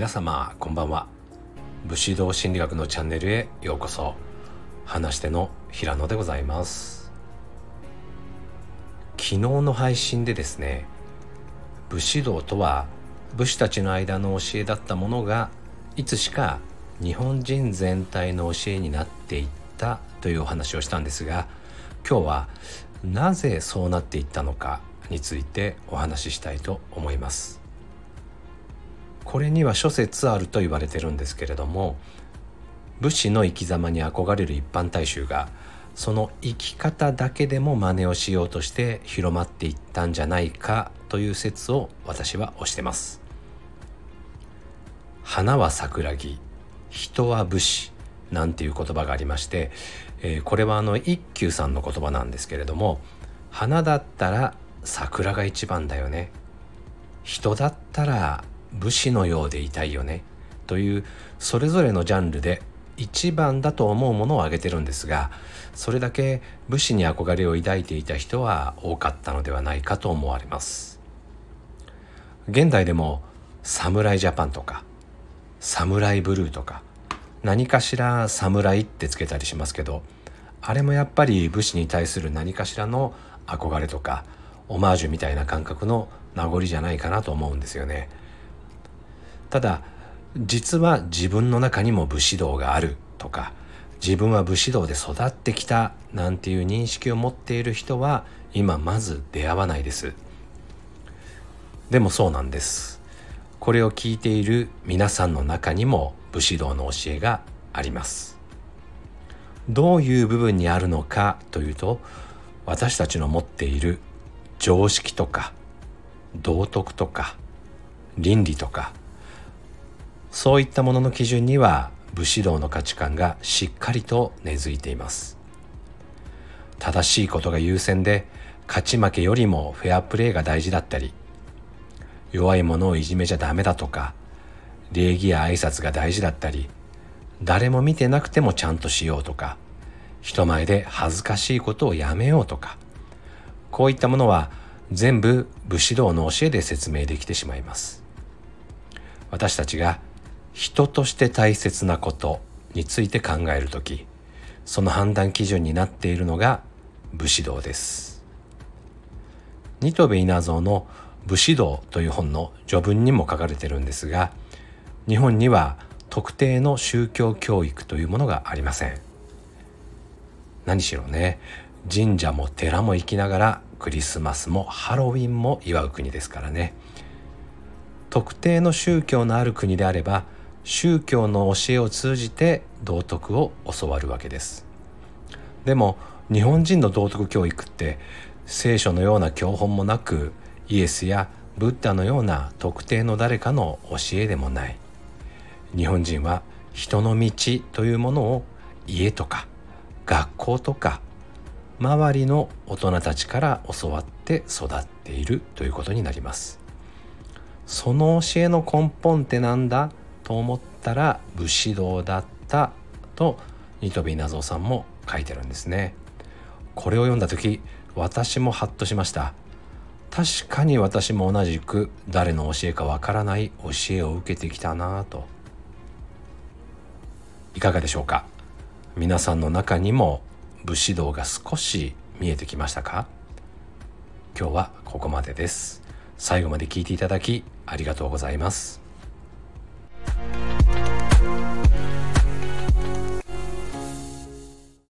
皆様こんばんは。武士道心理学のチャンネルへようこそ。話しての平野でございます。昨日の配信でですね武士道とは武士たちの間の教えだったものがいつしか日本人全体の教えになっていったというお話をしたんですが今日はなぜそうなっていったのかについてお話ししたいと思います。これには諸説あると言われてるんですけれども武士の生き様に憧れる一般大衆がその生き方だけでも真似をしようとして広まっていったんじゃないかという説を私は推してます。花は桜木人は武士なんていう言葉がありまして、えー、これはあの一休さんの言葉なんですけれども花だったら桜が一番だよね。人だったら武士のようでいたいよねというそれぞれのジャンルで一番だと思うものを挙げてるんですがそれだけ武士に憧れを抱いていた人は多かったのではないかと思われます現代でも侍ジャパンとか侍ブルーとか何かしら侍ってつけたりしますけどあれもやっぱり武士に対する何かしらの憧れとかオマージュみたいな感覚の名残じゃないかなと思うんですよね。ただ実は自分の中にも武士道があるとか自分は武士道で育ってきたなんていう認識を持っている人は今まず出会わないです。でもそうなんです。これを聞いている皆さんの中にも武士道の教えがあります。どういう部分にあるのかというと私たちの持っている常識とか道徳とか倫理とかそういったものの基準には武士道の価値観がしっかりと根付いています。正しいことが優先で勝ち負けよりもフェアプレーが大事だったり弱い者をいじめちゃダメだとか礼儀や挨拶が大事だったり誰も見てなくてもちゃんとしようとか人前で恥ずかしいことをやめようとかこういったものは全部武士道の教えで説明できてしまいます。私たちが人として大切なことについて考える時その判断基準になっているのが武士道です。新渡戸稲造の武士道という本の序文にも書かれてるんですが日本には特定の宗教教育というものがありません。何しろね神社も寺も行きながらクリスマスもハロウィンも祝う国ですからね。特定の宗教のある国であれば宗教の教えを通じて道徳を教わるわけです。でも日本人の道徳教育って聖書のような教本もなくイエスやブッダのような特定の誰かの教えでもない。日本人は人の道というものを家とか学校とか周りの大人たちから教わって育っているということになります。その教えの根本ってなんだ？と思ったら武士道だったと新渡戸稲造さんも書いてるんですね。これを読んだ時私もハッとしました。確かに私も同じく誰の教えかわからない教えを受けてきたなぁと。いかがでしょうか？皆さんの中にも武士道が少し見えてきましたか？今日はここまでです。最後まで聞いていただきありがとうございます。